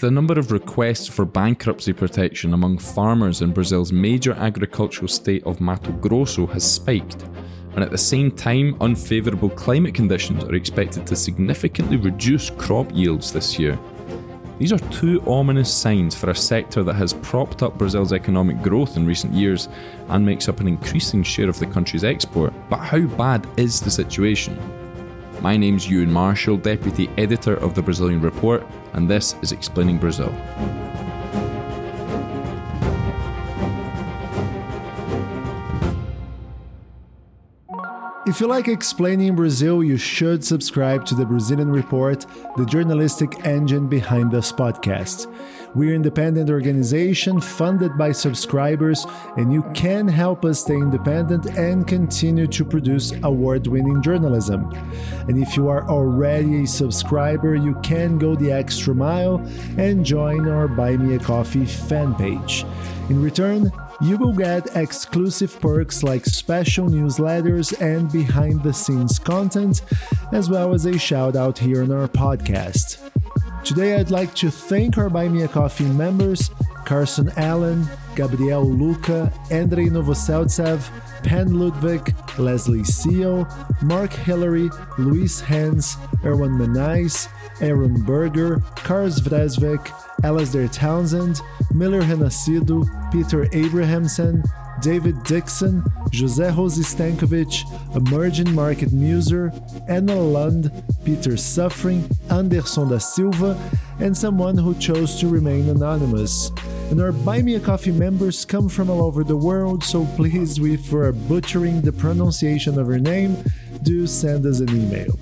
the number of requests for bankruptcy protection among farmers in Brazil's major agricultural state of Mato Grosso has spiked, and at the same time, unfavourable climate conditions are expected to significantly reduce crop yields this year. These are two ominous signs for a sector that has propped up Brazil's economic growth in recent years and makes up an increasing share of the country's export. But how bad is the situation? My name's Euan Marshall, Deputy Editor of the Brazilian Report, and this is Explaining Brazil. If you like explaining Brazil, you should subscribe to the Brazilian Report, the journalistic engine behind this podcast. We're an independent organization funded by subscribers, and you can help us stay independent and continue to produce award winning journalism. And if you are already a subscriber, you can go the extra mile and join our Buy Me a Coffee fan page. In return, you will get exclusive perks like special newsletters and behind the scenes content, as well as a shout out here on our podcast. Today, I'd like to thank our Buy Me a Coffee members Carson Allen, Gabriel Luca, Andrei Novoseltsev, Pen Ludwig, Leslie Seal, Mark Hillary, Luis Hans, Erwan Manais, Aaron Berger, Kars Vresvik, Alasdair Townsend, Miller Renascido, Peter Abrahamson, David Dixon, Jose Rose Stankovic, Emerging Market Muser, Anna Lund, Peter Suffering, Anderson da Silva, and someone who chose to remain anonymous. And our Buy Me a Coffee members come from all over the world, so please, if we're butchering the pronunciation of her name, do send us an email.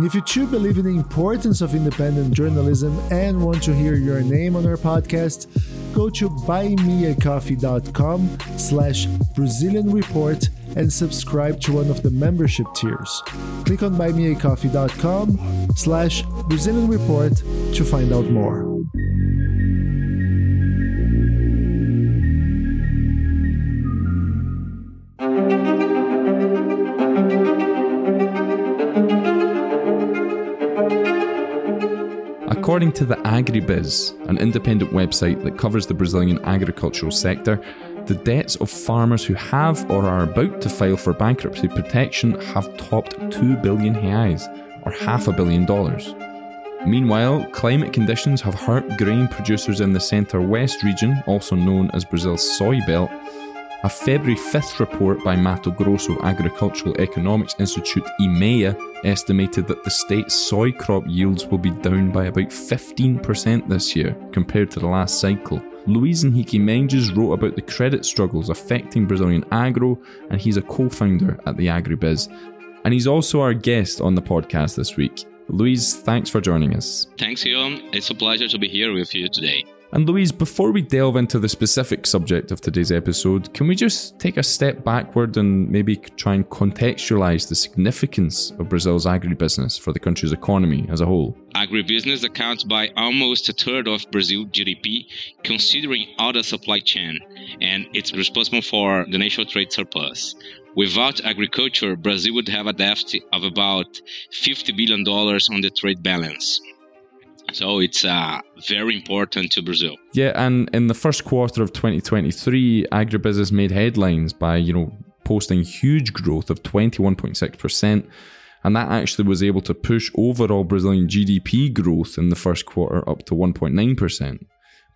And if you too believe in the importance of independent journalism and want to hear your name on our podcast, go to buymeacoffee.com slash Brazilian Report and subscribe to one of the membership tiers. Click on buymeacoffee.com slash Brazilian Report to find out more. According to the Agribiz, an independent website that covers the Brazilian agricultural sector, the debts of farmers who have or are about to file for bankruptcy protection have topped 2 billion reais, or half a billion dollars. Meanwhile, climate conditions have hurt grain producers in the centre west region, also known as Brazil's soy belt. A February 5th report by Mato Grosso Agricultural Economics Institute, IMEA, estimated that the state's soy crop yields will be down by about 15% this year compared to the last cycle. Luis Henrique Mendes wrote about the credit struggles affecting Brazilian agro, and he's a co founder at the Agribiz. And he's also our guest on the podcast this week. Luis, thanks for joining us. Thanks, Ian. It's a pleasure to be here with you today. And Luis, before we delve into the specific subject of today's episode, can we just take a step backward and maybe try and contextualize the significance of Brazil's agribusiness for the country's economy as a whole? Agribusiness accounts by almost a third of Brazil GDP, considering the supply chain, and it's responsible for the national trade surplus. Without agriculture, Brazil would have a deficit of about $50 billion on the trade balance. So it's uh, very important to Brazil. Yeah, and in the first quarter of 2023, agribusiness made headlines by, you know, posting huge growth of 21.6%. And that actually was able to push overall Brazilian GDP growth in the first quarter up to 1.9%.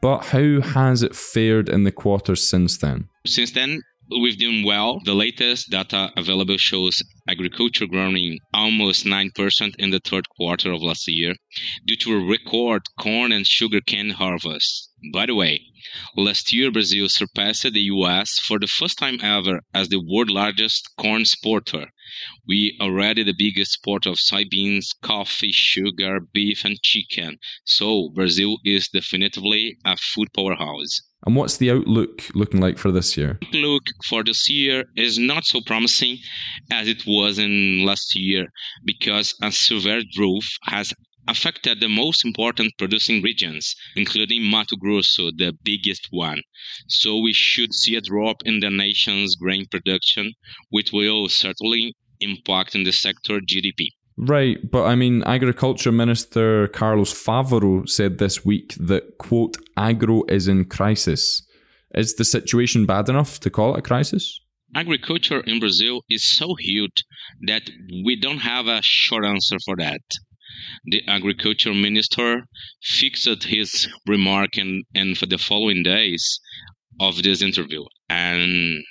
But how has it fared in the quarters since then? Since then, we've done well. The latest data available shows agriculture growing almost 9% in the third quarter of last year due to a record corn and sugarcane harvest. By the way, last year Brazil surpassed the US for the first time ever as the world's largest corn exporter. We already the biggest exporter of soybeans, coffee, sugar, beef, and chicken. So Brazil is definitively a food powerhouse. And what's the outlook looking like for this year? Outlook for this year is not so promising as it was in last year because a severe drought has affected the most important producing regions, including Mato Grosso, the biggest one. So we should see a drop in the nation's grain production, which will certainly impact in the sector GDP. Right, but I mean, Agriculture Minister Carlos Favaro said this week that, quote, agro is in crisis. Is the situation bad enough to call it a crisis? Agriculture in Brazil is so huge that we don't have a short answer for that. The agriculture minister fixed his remark in, in for the following days of this interview and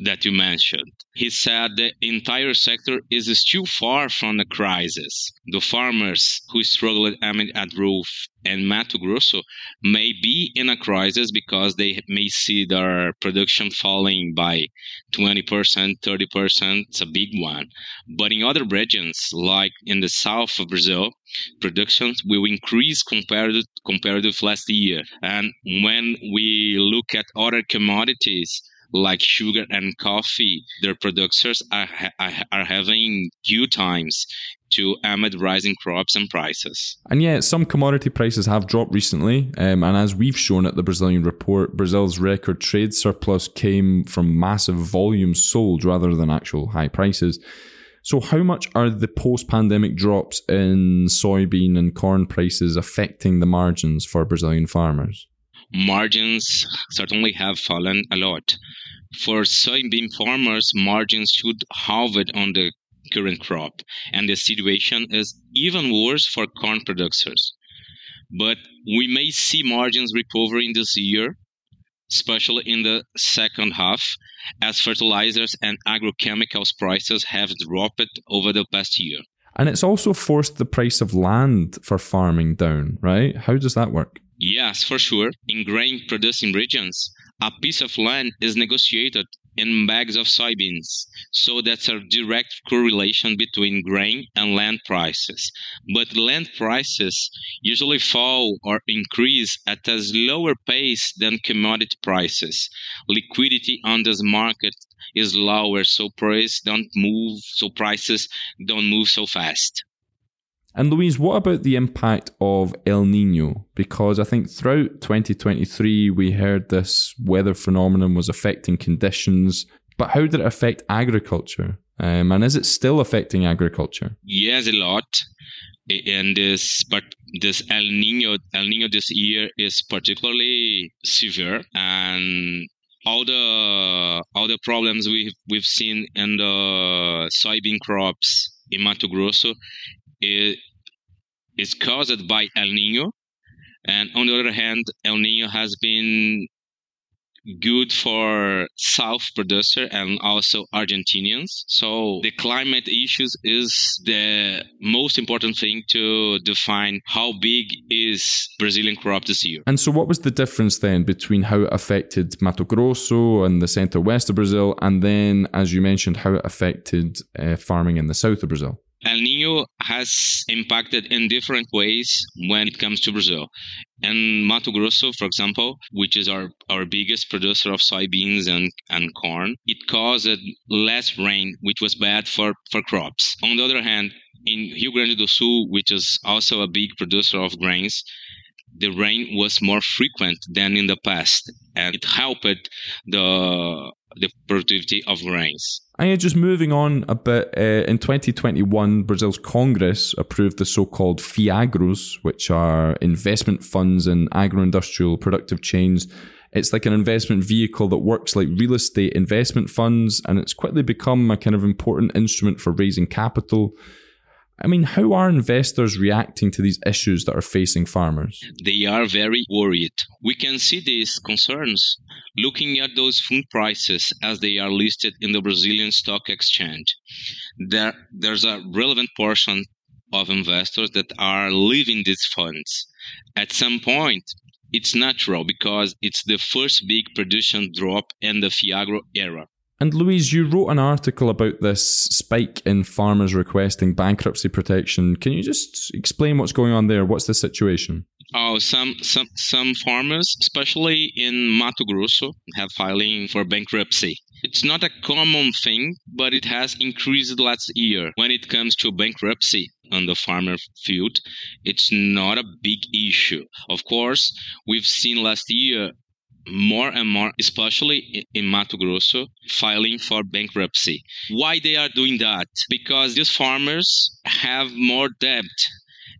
that you mentioned. He said the entire sector is still far from the crisis. The farmers who struggled amid at Roof and Mato Grosso may be in a crisis because they may see their production falling by 20%, 30%. It's a big one. But in other regions, like in the south of Brazil, production will increase compared compared to last year. And when we look at other commodities, like sugar and coffee, their producers are, are having good times to amid rising crops and prices. And yeah, some commodity prices have dropped recently. Um, and as we've shown at the Brazilian report, Brazil's record trade surplus came from massive volumes sold rather than actual high prices. So, how much are the post pandemic drops in soybean and corn prices affecting the margins for Brazilian farmers? Margins certainly have fallen a lot. For soybean farmers, margins should halved on the current crop, and the situation is even worse for corn producers. But we may see margins recovering this year, especially in the second half, as fertilizers and agrochemicals prices have dropped over the past year. And it's also forced the price of land for farming down, right? How does that work? Yes, for sure. In grain producing regions, a piece of land is negotiated in bags of soybeans. So that's a direct correlation between grain and land prices. But land prices usually fall or increase at a slower pace than commodity prices. Liquidity on this market is lower, so prices don't move, so prices don't move so fast. And Luis, what about the impact of El Nino? Because I think throughout 2023, we heard this weather phenomenon was affecting conditions, but how did it affect agriculture? Um, and is it still affecting agriculture? Yes, a lot. And this, but this El Nino, El Nino this year is particularly severe, and all the all the problems we've we've seen in the soybean crops in Mato Grosso it is caused by El Nino, and on the other hand, El Nino has been good for South producer and also Argentinians. So the climate issues is the most important thing to define how big is Brazilian crop this year. And so what was the difference then between how it affected Mato Grosso and the center west of Brazil and then as you mentioned how it affected uh, farming in the south of Brazil? El Nino has impacted in different ways when it comes to Brazil. And Mato Grosso, for example, which is our, our biggest producer of soybeans and, and corn, it caused less rain, which was bad for, for crops. On the other hand, in Rio Grande do Sul, which is also a big producer of grains, the rain was more frequent than in the past, and it helped the the productivity of grains. And just moving on a bit, uh, in 2021, Brazil's Congress approved the so-called FIAGROs, which are investment funds in agro-industrial productive chains. It's like an investment vehicle that works like real estate investment funds, and it's quickly become a kind of important instrument for raising capital. I mean, how are investors reacting to these issues that are facing farmers? They are very worried. We can see these concerns looking at those food prices as they are listed in the Brazilian Stock Exchange. There, there's a relevant portion of investors that are leaving these funds. At some point, it's natural because it's the first big production drop in the Fiagro era. And Luis, you wrote an article about this spike in farmers requesting bankruptcy protection. Can you just explain what's going on there? What's the situation? Oh, some some some farmers, especially in Mato Grosso, have filing for bankruptcy. It's not a common thing, but it has increased last year. When it comes to bankruptcy on the farmer field, it's not a big issue. Of course, we've seen last year more and more, especially in Mato Grosso, filing for bankruptcy. Why they are doing that? Because these farmers have more debt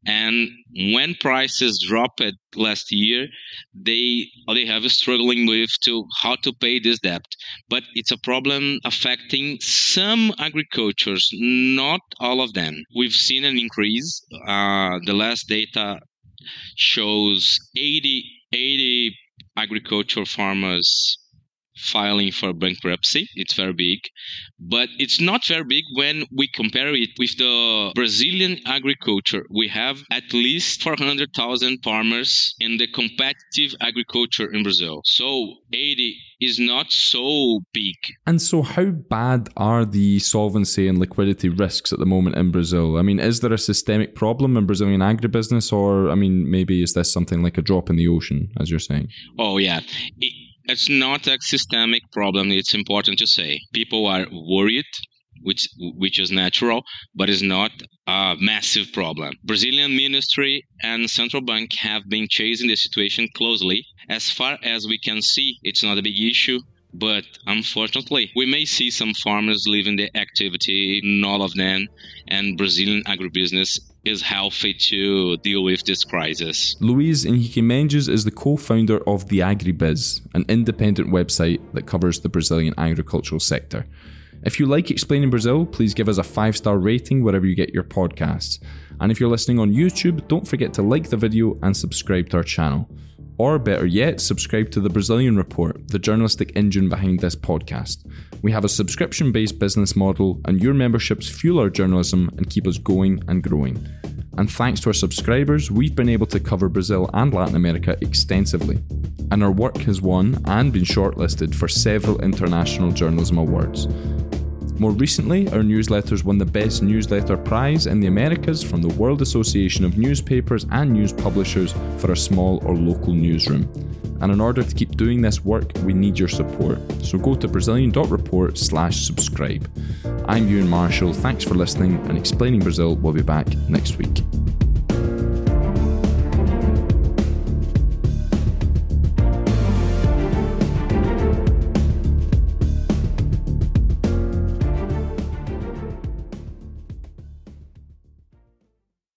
and when prices dropped last year they they have struggling with to how to pay this debt but it's a problem affecting some agricultures not all of them we've seen an increase uh, the last data shows 80 80 agricultural farmers filing for bankruptcy. It's very big, but it's not very big when we compare it with the Brazilian agriculture. We have at least 400,000 farmers in the competitive agriculture in Brazil. So 80 is not so big. And so, how bad are the solvency and liquidity risks at the moment in Brazil? I mean, is there a systemic problem in Brazilian agribusiness, or I mean, maybe is this something like a drop in the ocean, as you're saying? Oh, yeah. It, it's not a systemic problem. It's important to say. People are worried, which which is natural, but it's not a massive problem. Brazilian ministry and central bank have been chasing the situation closely. As far as we can see, it's not a big issue. But unfortunately, we may see some farmers leaving the activity, all of them, and Brazilian agribusiness is healthy to deal with this crisis. Luis Henrique Mendes is the co founder of The Agribiz, an independent website that covers the Brazilian agricultural sector. If you like Explaining Brazil, please give us a five star rating wherever you get your podcasts. And if you're listening on YouTube, don't forget to like the video and subscribe to our channel. Or better yet, subscribe to the Brazilian Report, the journalistic engine behind this podcast. We have a subscription based business model, and your memberships fuel our journalism and keep us going and growing. And thanks to our subscribers, we've been able to cover Brazil and Latin America extensively. And our work has won and been shortlisted for several international journalism awards. More recently, our newsletters won the Best Newsletter Prize in the Americas from the World Association of Newspapers and News Publishers for a small or local newsroom. And in order to keep doing this work, we need your support. So go to Brazilian.report slash subscribe. I'm Euan Marshall, thanks for listening, and Explaining Brazil will be back next week.